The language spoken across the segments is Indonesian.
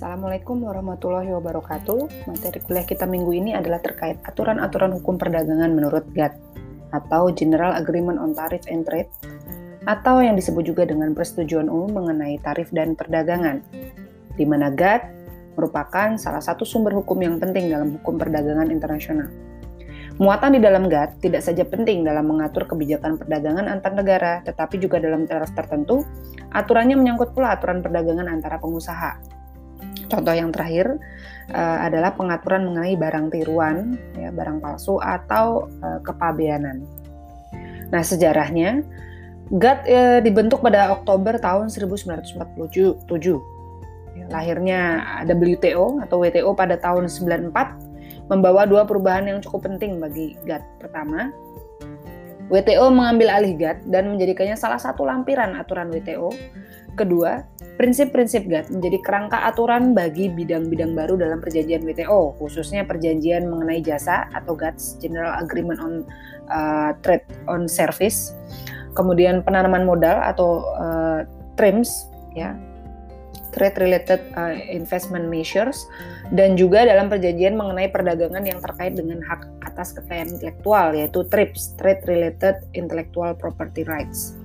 Assalamualaikum warahmatullahi wabarakatuh. Materi kuliah kita minggu ini adalah terkait aturan-aturan hukum perdagangan menurut GATT atau General Agreement on Tariff and Trade atau yang disebut juga dengan persetujuan umum mengenai tarif dan perdagangan. Di mana GATT merupakan salah satu sumber hukum yang penting dalam hukum perdagangan internasional. Muatan di dalam GATT tidak saja penting dalam mengatur kebijakan perdagangan antar negara, tetapi juga dalam taraf tertentu, aturannya menyangkut pula aturan perdagangan antara pengusaha. Contoh yang terakhir uh, adalah pengaturan mengenai barang tiruan, ya, barang palsu atau uh, kepabeanan. Nah, sejarahnya GATT uh, dibentuk pada Oktober tahun 1947. Ya, lahirnya WTO atau WTO pada tahun 94 membawa dua perubahan yang cukup penting bagi GATT. Pertama, WTO mengambil alih GATT dan menjadikannya salah satu lampiran aturan WTO. Kedua, prinsip-prinsip GATT menjadi kerangka aturan bagi bidang-bidang baru dalam perjanjian WTO, khususnya perjanjian mengenai jasa atau GATS General Agreement on uh, Trade on Service. Kemudian penanaman modal atau uh, TRIMS, ya, Trade Related uh, Investment Measures dan juga dalam perjanjian mengenai perdagangan yang terkait dengan hak atas kekayaan intelektual yaitu TRIPS Trade Related Intellectual Property Rights.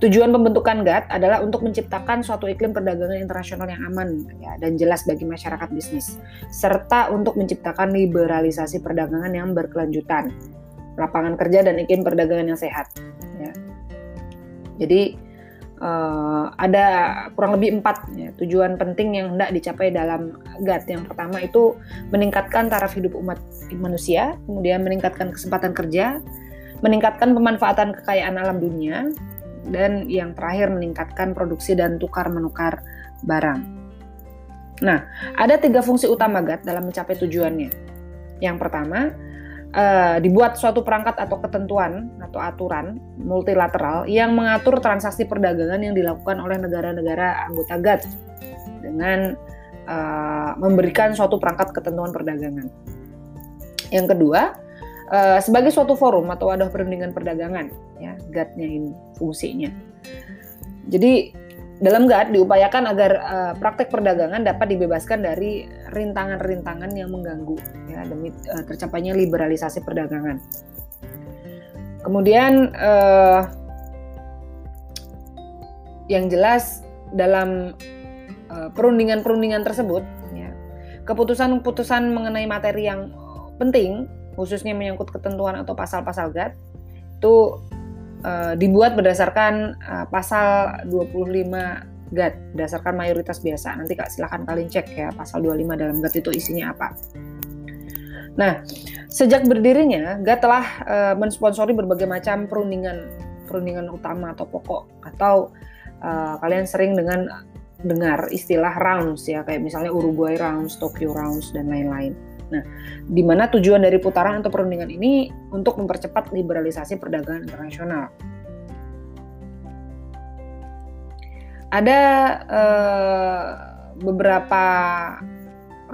Tujuan pembentukan GATT adalah untuk menciptakan suatu iklim perdagangan internasional yang aman ya, dan jelas bagi masyarakat bisnis, serta untuk menciptakan liberalisasi perdagangan yang berkelanjutan, lapangan kerja dan iklim perdagangan yang sehat. Ya. Jadi uh, ada kurang lebih empat ya, tujuan penting yang hendak dicapai dalam GATT. Yang pertama itu meningkatkan taraf hidup umat manusia, kemudian meningkatkan kesempatan kerja, meningkatkan pemanfaatan kekayaan alam dunia, dan yang terakhir meningkatkan produksi dan tukar menukar barang. Nah, ada tiga fungsi utama GATT dalam mencapai tujuannya. Yang pertama, uh, dibuat suatu perangkat atau ketentuan atau aturan multilateral yang mengatur transaksi perdagangan yang dilakukan oleh negara-negara anggota GATT dengan uh, memberikan suatu perangkat ketentuan perdagangan. Yang kedua, uh, sebagai suatu forum atau wadah perundingan perdagangan, ya GATT-nya ini fungsinya. Jadi dalam GATT diupayakan agar uh, praktek perdagangan dapat dibebaskan dari rintangan-rintangan yang mengganggu ya demi uh, tercapainya liberalisasi perdagangan. Kemudian uh, yang jelas dalam perundingan-perundingan tersebut ya, keputusan-keputusan mengenai materi yang penting khususnya menyangkut ketentuan atau pasal-pasal GATT itu uh, dibuat berdasarkan uh, pasal 25 GAT berdasarkan mayoritas biasa. Nanti Kak silahkan kalian cek ya pasal 25 dalam GAT itu isinya apa. Nah, sejak berdirinya GAT telah uh, mensponsori berbagai macam perundingan perundingan utama atau pokok atau uh, kalian sering dengan dengar istilah rounds ya kayak misalnya Uruguay rounds, Tokyo rounds dan lain-lain. Nah, di mana tujuan dari putaran atau perundingan ini untuk mempercepat liberalisasi perdagangan internasional. Ada uh, beberapa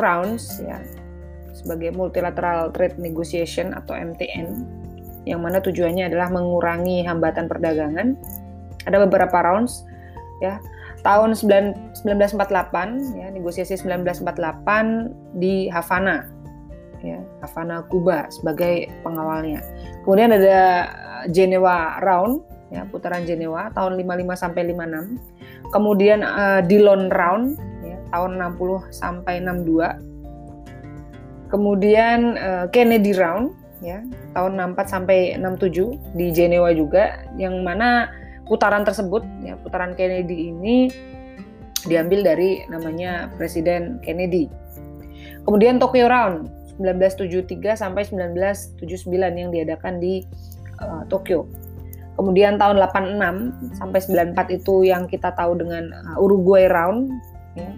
rounds ya sebagai multilateral trade negotiation atau MTN yang mana tujuannya adalah mengurangi hambatan perdagangan. Ada beberapa rounds ya. Tahun 1948 ya negosiasi 1948 di Havana ya Havana Kuba sebagai pengawalnya. Kemudian ada Genewa Round ya putaran Genewa tahun 55 sampai 56. Kemudian uh, Dillon Round ya tahun 60 sampai 62. Kemudian uh, Kennedy Round ya tahun 64 sampai 67 di Genewa juga yang mana putaran tersebut ya putaran Kennedy ini diambil dari namanya Presiden Kennedy. Kemudian Tokyo Round 1973 sampai 1979 yang diadakan di uh, Tokyo. Kemudian tahun 86 sampai 94 itu yang kita tahu dengan uh, Uruguay Round ya.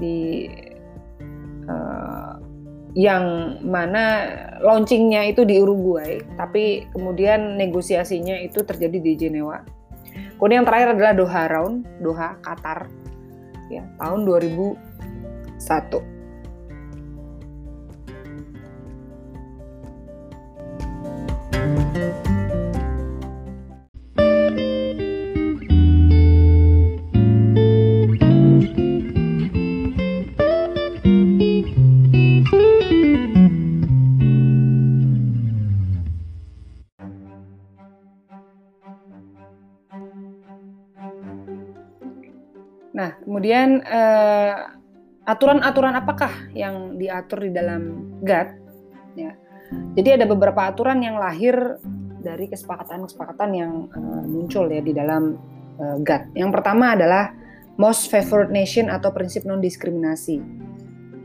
Di uh, yang mana launchingnya itu di Uruguay, tapi kemudian negosiasinya itu terjadi di Jenewa. Kemudian yang terakhir adalah Doha Round, Doha Qatar, ya tahun 2001. Kemudian eh, aturan-aturan apakah yang diatur di dalam GATT? Ya. Jadi ada beberapa aturan yang lahir dari kesepakatan-kesepakatan yang uh, muncul ya di dalam uh, GATT. Yang pertama adalah Most Favored Nation atau prinsip non-diskriminasi.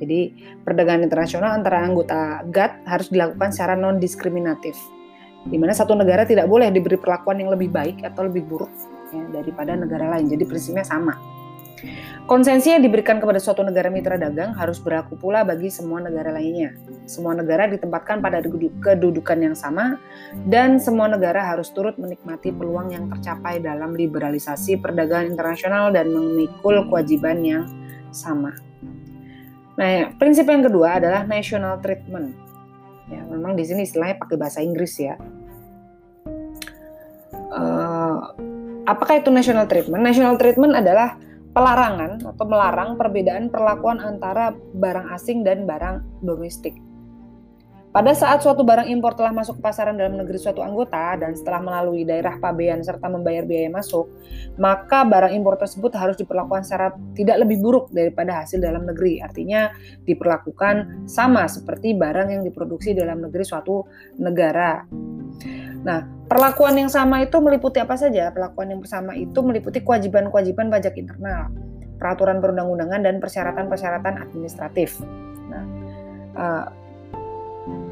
Jadi perdagangan internasional antara anggota GATT harus dilakukan secara non-diskriminatif, di mana satu negara tidak boleh diberi perlakuan yang lebih baik atau lebih buruk ya, daripada negara lain. Jadi prinsipnya sama. Konsensi yang diberikan kepada suatu negara mitra dagang harus berlaku pula bagi semua negara lainnya. Semua negara ditempatkan pada kedudukan yang sama, dan semua negara harus turut menikmati peluang yang tercapai dalam liberalisasi perdagangan internasional dan memikul kewajiban yang sama. Nah, prinsip yang kedua adalah national treatment. Ya, memang di sini istilahnya pakai bahasa Inggris ya. Uh, apakah itu national treatment? National treatment adalah pelarangan atau melarang perbedaan perlakuan antara barang asing dan barang domestik. Pada saat suatu barang impor telah masuk ke pasaran dalam negeri suatu anggota dan setelah melalui daerah pabean serta membayar biaya masuk, maka barang impor tersebut harus diperlakukan secara tidak lebih buruk daripada hasil dalam negeri. Artinya diperlakukan sama seperti barang yang diproduksi dalam negeri suatu negara. Nah, perlakuan yang sama itu meliputi apa saja? Perlakuan yang bersama itu meliputi kewajiban-kewajiban pajak internal, peraturan perundang-undangan dan persyaratan-persyaratan administratif. Nah, uh,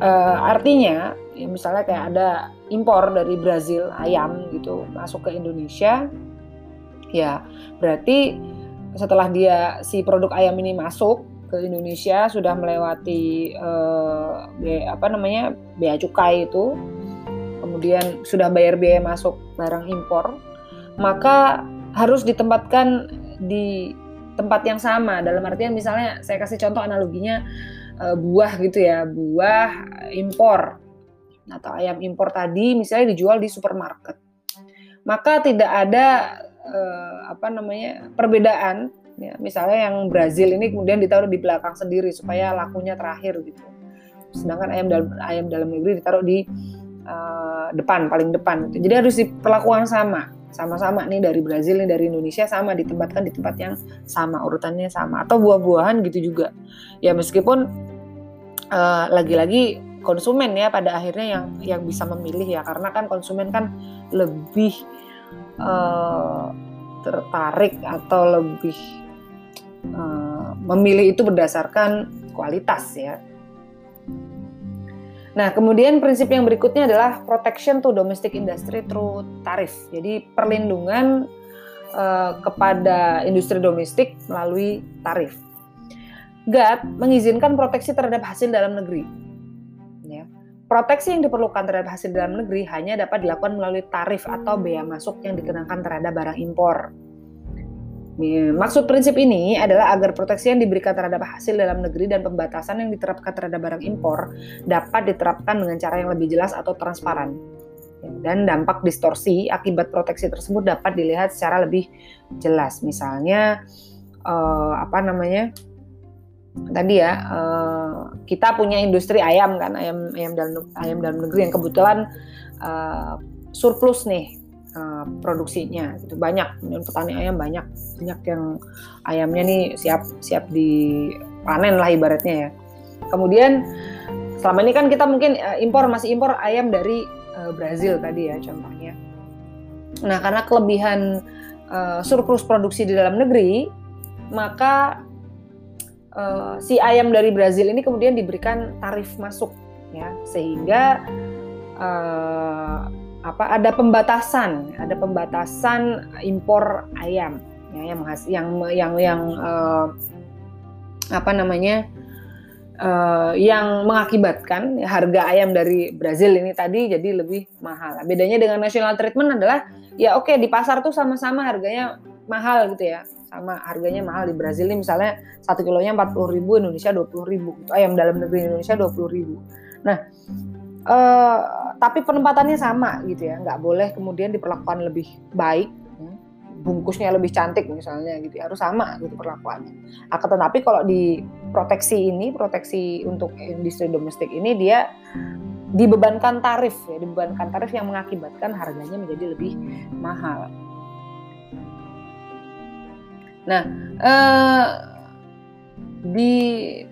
uh, artinya, ya misalnya kayak ada impor dari Brazil ayam gitu masuk ke Indonesia, ya berarti setelah dia si produk ayam ini masuk ke Indonesia sudah melewati uh, apa namanya bea cukai itu kemudian sudah bayar biaya masuk barang impor, maka harus ditempatkan di tempat yang sama. Dalam artian misalnya saya kasih contoh analoginya uh, buah gitu ya, buah impor atau ayam impor tadi misalnya dijual di supermarket. Maka tidak ada uh, apa namanya perbedaan ya misalnya yang Brazil ini kemudian ditaruh di belakang sendiri supaya lakunya terakhir gitu. Sedangkan ayam dalam ayam dalam negeri ditaruh di uh, depan paling depan gitu. jadi harus diperlakukan sama. Sama-sama nih dari Brazil nih dari Indonesia sama ditempatkan di tempat yang sama urutannya sama. Atau buah-buahan gitu juga. Ya meskipun uh, lagi-lagi konsumen ya pada akhirnya yang yang bisa memilih ya. Karena kan konsumen kan lebih uh, tertarik atau lebih uh, memilih itu berdasarkan kualitas ya Nah, kemudian prinsip yang berikutnya adalah protection to domestic industry through tarif. Jadi perlindungan uh, kepada industri domestik melalui tarif. GATT mengizinkan proteksi terhadap hasil dalam negeri. Ya. Proteksi yang diperlukan terhadap hasil dalam negeri hanya dapat dilakukan melalui tarif atau bea masuk yang dikenakan terhadap barang impor. Maksud prinsip ini adalah agar proteksi yang diberikan terhadap hasil dalam negeri dan pembatasan yang diterapkan terhadap barang impor dapat diterapkan dengan cara yang lebih jelas atau transparan. Dan dampak distorsi akibat proteksi tersebut dapat dilihat secara lebih jelas. Misalnya, eh, apa namanya? Tadi ya, eh, kita punya industri ayam kan, ayam ayam dalam ayam dalam negeri yang kebetulan eh, surplus nih produksinya gitu. Banyak petani ayam banyak. Banyak yang ayamnya nih siap siap dipanen lah ibaratnya ya. Kemudian selama ini kan kita mungkin uh, impor masih impor ayam dari uh, Brazil tadi ya contohnya. Nah karena kelebihan uh, surplus produksi di dalam negeri maka uh, si ayam dari Brazil ini kemudian diberikan tarif masuk ya. Sehingga uh, apa ada pembatasan, ada pembatasan impor ayam ya, yang yang yang yang uh, apa namanya uh, yang mengakibatkan harga ayam dari Brazil ini tadi jadi lebih mahal. Bedanya dengan national treatment adalah ya oke okay, di pasar tuh sama-sama harganya mahal gitu ya sama harganya mahal di Brazil ini misalnya satu kilonya empat puluh ribu Indonesia dua puluh ribu ayam dalam negeri Indonesia dua puluh ribu nah uh, tapi penempatannya sama gitu ya nggak boleh kemudian diperlakukan lebih baik ya. bungkusnya lebih cantik misalnya gitu ya. harus sama gitu perlakuannya akan tetapi kalau di proteksi ini proteksi untuk industri domestik ini dia dibebankan tarif ya dibebankan tarif yang mengakibatkan harganya menjadi lebih mahal Nah, uh, di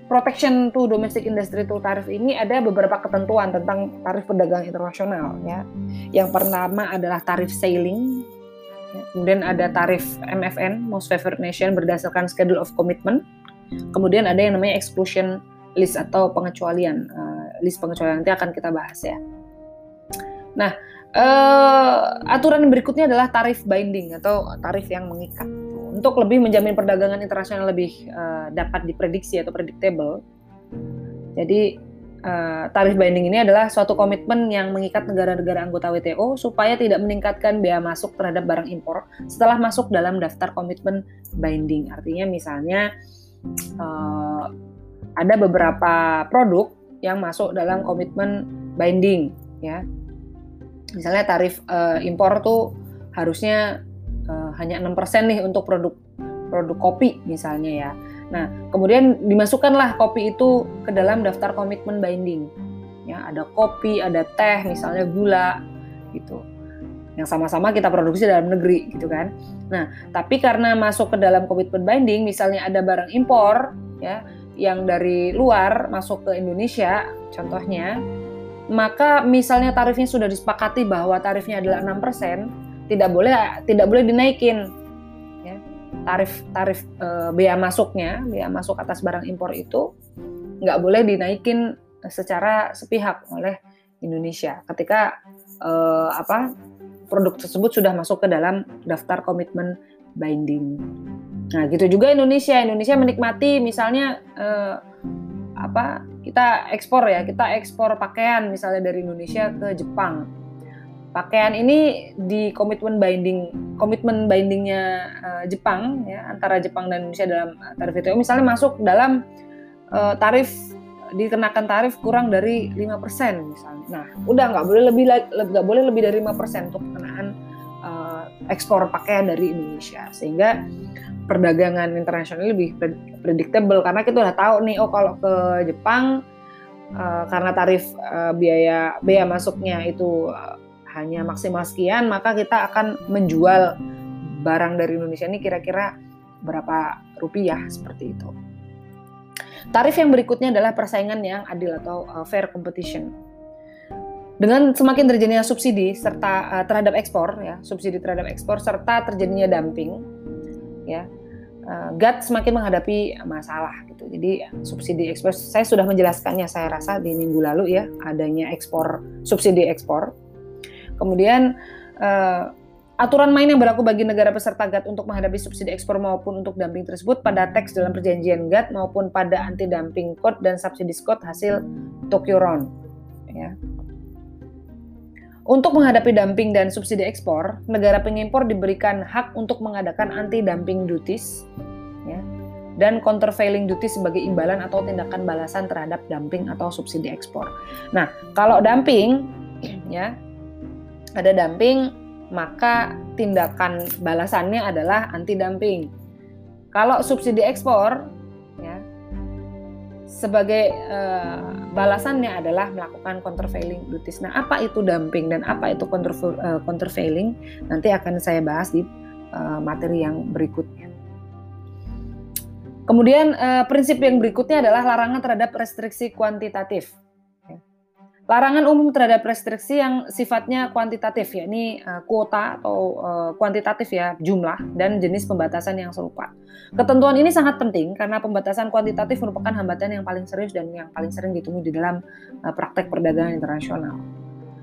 protection to domestic industry to tarif ini ada beberapa ketentuan tentang tarif perdagangan internasional ya. Yang pertama adalah tarif sailing, ya. kemudian ada tarif MFN most favored nation berdasarkan schedule of commitment. Kemudian ada yang namanya exclusion list atau pengecualian. Uh, list pengecualian nanti akan kita bahas ya. Nah, uh, aturan berikutnya adalah tarif binding atau tarif yang mengikat untuk lebih menjamin perdagangan internasional lebih uh, dapat diprediksi atau predictable. Jadi uh, tarif binding ini adalah suatu komitmen yang mengikat negara-negara anggota WTO supaya tidak meningkatkan biaya masuk terhadap barang impor setelah masuk dalam daftar komitmen binding. Artinya misalnya uh, ada beberapa produk yang masuk dalam komitmen binding ya. Misalnya tarif uh, impor tuh harusnya uh, hanya 6% nih untuk produk produk kopi misalnya ya. Nah, kemudian dimasukkanlah kopi itu ke dalam daftar komitmen binding. Ya, ada kopi, ada teh, misalnya gula gitu. Yang sama-sama kita produksi dalam negeri gitu kan. Nah, tapi karena masuk ke dalam komitmen binding, misalnya ada barang impor ya yang dari luar masuk ke Indonesia contohnya, maka misalnya tarifnya sudah disepakati bahwa tarifnya adalah 6%, tidak boleh tidak boleh dinaikin ya. tarif tarif e, bea masuknya bea masuk atas barang impor itu nggak boleh dinaikin secara sepihak oleh Indonesia ketika e, apa produk tersebut sudah masuk ke dalam daftar komitmen binding. Nah gitu juga Indonesia Indonesia menikmati misalnya e, apa kita ekspor ya kita ekspor pakaian misalnya dari Indonesia ke Jepang pakaian ini di komitmen binding komitmen bindingnya uh, Jepang ya antara Jepang dan Indonesia dalam tarif WTO misalnya masuk dalam uh, tarif dikenakan tarif kurang dari 5% misalnya. Nah, udah nggak boleh lebih nggak boleh lebih dari 5% untuk pengenaan uh, ekspor pakaian dari Indonesia. Sehingga perdagangan internasional lebih predictable. Karena kita udah tahu nih oh kalau ke Jepang uh, karena tarif uh, biaya biaya masuknya itu hanya maksimal sekian, maka kita akan menjual barang dari Indonesia ini kira-kira berapa rupiah seperti itu. Tarif yang berikutnya adalah persaingan yang adil atau uh, fair competition. Dengan semakin terjadinya subsidi serta uh, terhadap ekspor ya, subsidi terhadap ekspor serta terjadinya dumping ya, uh, GATT semakin menghadapi masalah gitu. Jadi subsidi ekspor saya sudah menjelaskannya saya rasa di minggu lalu ya, adanya ekspor subsidi ekspor Kemudian uh, aturan main yang berlaku bagi negara peserta GATT untuk menghadapi subsidi ekspor maupun untuk dumping tersebut pada teks dalam perjanjian GATT maupun pada anti dumping code dan subsidi code hasil Tokyo Round. Ya. Untuk menghadapi dumping dan subsidi ekspor, negara pengimpor diberikan hak untuk mengadakan anti dumping duties ya, dan countervailing duty sebagai imbalan atau tindakan balasan terhadap dumping atau subsidi ekspor. Nah, kalau dumping ya ada dumping, maka tindakan balasannya adalah anti dumping. Kalau subsidi ekspor, ya, sebagai uh, balasannya adalah melakukan countervailing duties. Nah, apa itu dumping dan apa itu counter, uh, countervailing? Nanti akan saya bahas di uh, materi yang berikutnya. Kemudian prinsip yang berikutnya adalah larangan terhadap restriksi kuantitatif. Larangan umum terhadap restriksi yang sifatnya kuantitatif, yakni uh, kuota atau uh, kuantitatif ya, jumlah dan jenis pembatasan yang serupa. Ketentuan ini sangat penting karena pembatasan kuantitatif merupakan hambatan yang paling serius dan yang paling sering ditemui di dalam uh, praktek perdagangan internasional.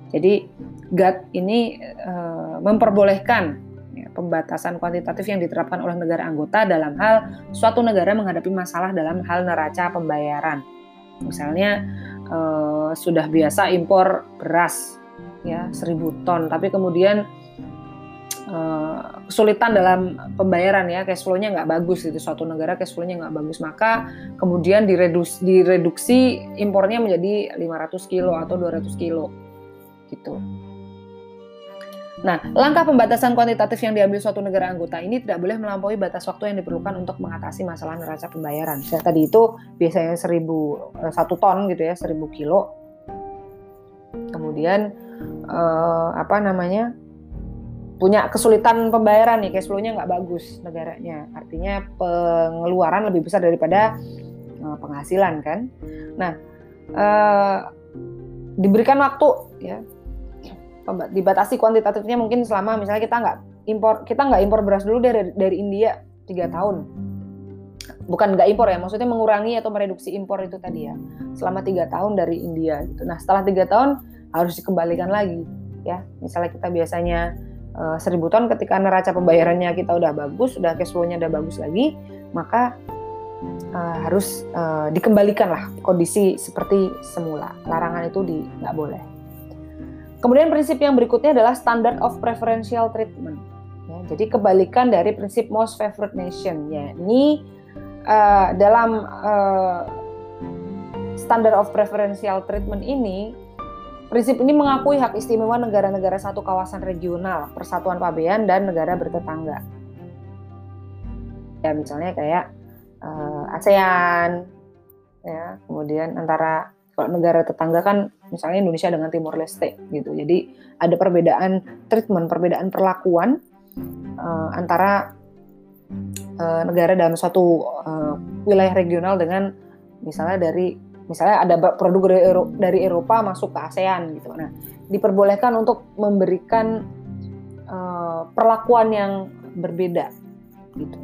Jadi GATT ini uh, memperbolehkan ya, pembatasan kuantitatif yang diterapkan oleh negara anggota dalam hal suatu negara menghadapi masalah dalam hal neraca pembayaran. Misalnya uh, sudah biasa impor beras ya 1000 ton. Tapi kemudian uh, kesulitan dalam pembayaran ya. Cash flow-nya nggak bagus itu suatu negara cash flow-nya nggak bagus. Maka kemudian direduksi, direduksi impornya menjadi 500 kilo atau 200 kilo gitu Nah, langkah pembatasan kuantitatif yang diambil suatu negara anggota ini tidak boleh melampaui batas waktu yang diperlukan untuk mengatasi masalah neraca pembayaran. Saya tadi itu biasanya 1000 eh, satu ton gitu ya, 1000 kilo. Kemudian eh, apa namanya? punya kesulitan pembayaran nih, cash flow-nya nggak bagus negaranya. Artinya pengeluaran lebih besar daripada uh, penghasilan kan. Nah, uh, diberikan waktu ya dibatasi kuantitatifnya mungkin selama misalnya kita nggak impor kita nggak impor beras dulu dari dari India tiga tahun. Bukan nggak impor ya maksudnya mengurangi atau mereduksi impor itu tadi ya selama tiga tahun dari India gitu. Nah setelah tiga tahun harus dikembalikan lagi ya. Misalnya kita biasanya uh, seribu ton ketika neraca pembayarannya kita udah bagus udah cash flow-nya udah bagus lagi maka uh, harus uh, dikembalikan lah kondisi seperti semula. Larangan itu di nggak boleh kemudian prinsip yang berikutnya adalah standard of preferential treatment ya, jadi kebalikan dari prinsip most favored nation ya ini uh, dalam uh, standard of preferential treatment ini prinsip ini mengakui hak istimewa negara-negara satu kawasan regional, persatuan pabean dan negara bertetangga. Ya misalnya kayak uh, ASEAN, ya kemudian antara kalau negara tetangga kan misalnya Indonesia dengan Timor Leste gitu. Jadi ada perbedaan treatment, perbedaan perlakuan uh, antara uh, negara dalam suatu uh, wilayah regional dengan misalnya dari misalnya ada produk dari, Eropa, dari Eropa masuk ke ASEAN gitu. Nah, diperbolehkan untuk memberikan uh, perlakuan yang berbeda gitu.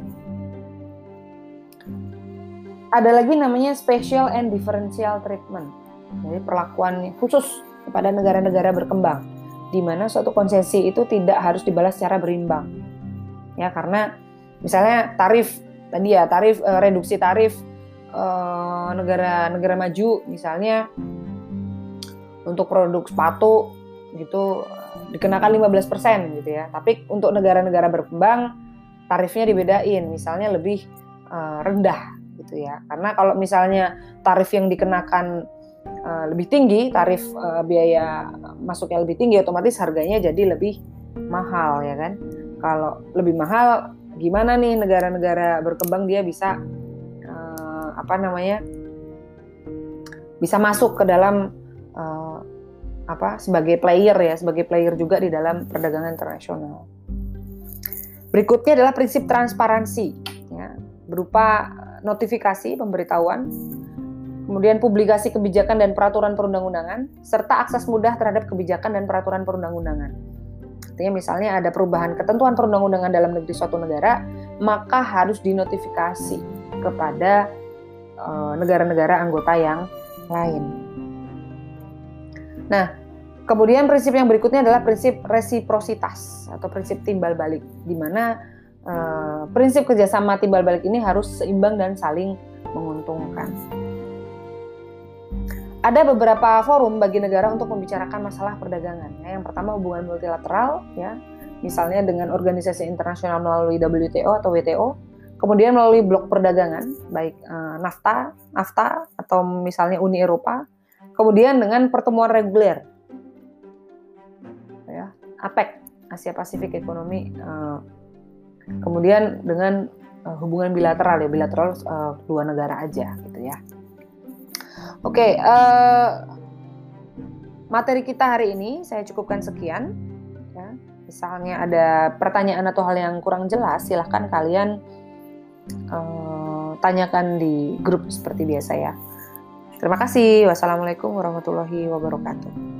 Ada lagi namanya special and differential treatment. Jadi perlakuan khusus kepada negara-negara berkembang di mana suatu konsesi itu tidak harus dibalas secara berimbang. Ya, karena misalnya tarif tadi ya tarif uh, reduksi tarif negara-negara uh, maju misalnya untuk produk sepatu gitu dikenakan 15% gitu ya. Tapi untuk negara-negara berkembang tarifnya dibedain, misalnya lebih uh, rendah gitu ya. Karena kalau misalnya tarif yang dikenakan uh, lebih tinggi, tarif uh, biaya masuknya lebih tinggi, otomatis harganya jadi lebih mahal ya kan. Kalau lebih mahal gimana nih negara-negara berkembang dia bisa uh, apa namanya bisa masuk ke dalam uh, apa sebagai player ya sebagai player juga di dalam perdagangan internasional. Berikutnya adalah prinsip transparansi ya, berupa notifikasi pemberitahuan, kemudian publikasi kebijakan dan peraturan perundang-undangan, serta akses mudah terhadap kebijakan dan peraturan perundang-undangan. Artinya misalnya ada perubahan ketentuan perundang-undangan dalam negeri suatu negara, maka harus dinotifikasi kepada eh, negara-negara anggota yang lain. Nah, kemudian prinsip yang berikutnya adalah prinsip resiprositas atau prinsip timbal balik, di mana uh, prinsip kerjasama timbal balik ini harus seimbang dan saling menguntungkan. Ada beberapa forum bagi negara untuk membicarakan masalah perdagangan. Ya. Yang pertama hubungan multilateral, ya, misalnya dengan organisasi internasional melalui WTO atau WTO, kemudian melalui blok perdagangan, baik uh, NAFTA, NAFTA atau misalnya Uni Eropa, kemudian dengan pertemuan reguler, ya, APEC, Asia Pasifik Ekonomi, uh, kemudian dengan uh, hubungan bilateral ya, bilateral dua negara aja, gitu ya. Oke, okay, uh, materi kita hari ini saya cukupkan sekian. Ya. Misalnya ada pertanyaan atau hal yang kurang jelas, silahkan kalian uh, tanyakan di grup seperti biasa ya. Terima kasih. Wassalamualaikum warahmatullahi wabarakatuh.